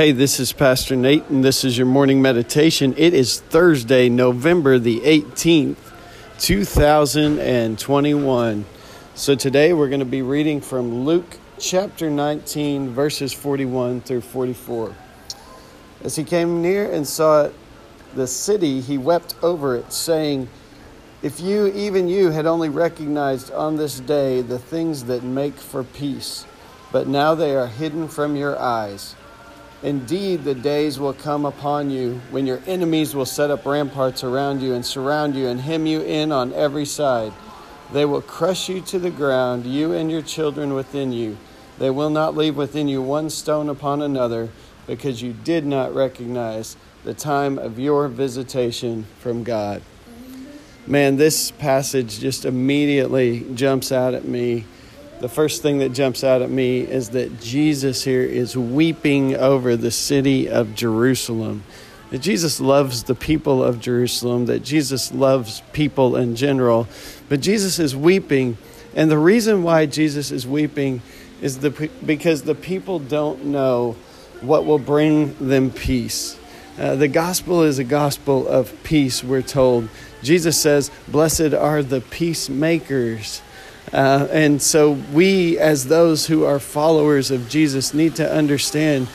Hey, this is Pastor Nate, and this is your morning meditation. It is Thursday, November the 18th, 2021. So today we're going to be reading from Luke chapter 19, verses 41 through 44. As he came near and saw the city, he wept over it, saying, If you, even you, had only recognized on this day the things that make for peace, but now they are hidden from your eyes. Indeed, the days will come upon you when your enemies will set up ramparts around you and surround you and hem you in on every side. They will crush you to the ground, you and your children within you. They will not leave within you one stone upon another, because you did not recognize the time of your visitation from God. Man, this passage just immediately jumps out at me the first thing that jumps out at me is that Jesus here is weeping over the city of Jerusalem. That Jesus loves the people of Jerusalem, that Jesus loves people in general, but Jesus is weeping. And the reason why Jesus is weeping is the, because the people don't know what will bring them peace. Uh, the gospel is a gospel of peace, we're told. Jesus says, Blessed are the peacemakers uh, and so, we, as those who are followers of Jesus, need to understand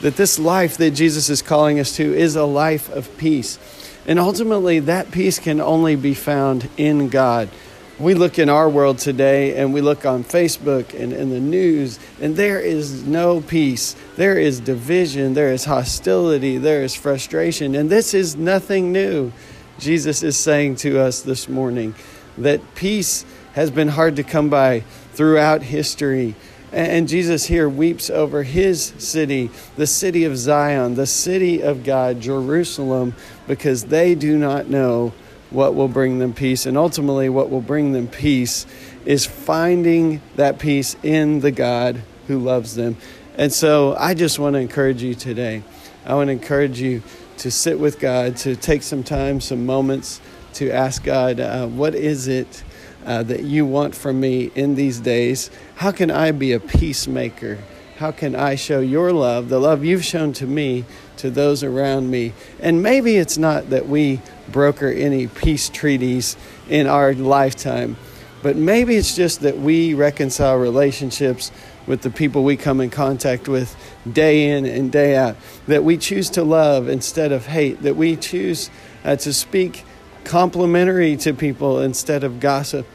that this life that Jesus is calling us to is a life of peace. And ultimately, that peace can only be found in God. We look in our world today and we look on Facebook and in the news, and there is no peace. There is division, there is hostility, there is frustration, and this is nothing new. Jesus is saying to us this morning that peace has been hard to come by throughout history. And Jesus here weeps over his city, the city of Zion, the city of God, Jerusalem, because they do not know what will bring them peace. And ultimately, what will bring them peace is finding that peace in the God who loves them. And so I just want to encourage you today. I want to encourage you to sit with God, to take some time, some moments to ask God, uh, what is it? Uh, that you want from me in these days? How can I be a peacemaker? How can I show your love, the love you've shown to me, to those around me? And maybe it's not that we broker any peace treaties in our lifetime, but maybe it's just that we reconcile relationships with the people we come in contact with day in and day out, that we choose to love instead of hate, that we choose uh, to speak complimentary to people instead of gossip.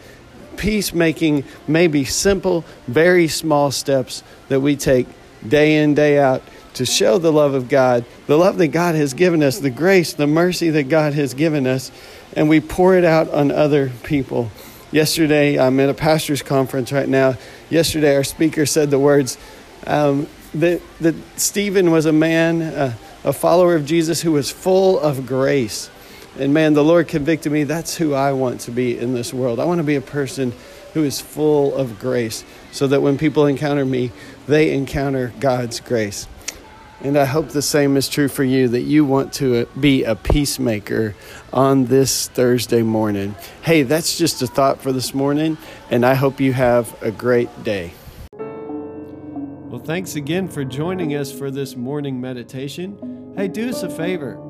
Peacemaking may be simple, very small steps that we take day in, day out to show the love of God, the love that God has given us, the grace, the mercy that God has given us, and we pour it out on other people. Yesterday, I'm at a pastor's conference right now. Yesterday, our speaker said the words um, that, that Stephen was a man, uh, a follower of Jesus who was full of grace. And man, the Lord convicted me. That's who I want to be in this world. I want to be a person who is full of grace so that when people encounter me, they encounter God's grace. And I hope the same is true for you that you want to be a peacemaker on this Thursday morning. Hey, that's just a thought for this morning, and I hope you have a great day. Well, thanks again for joining us for this morning meditation. Hey, do us a favor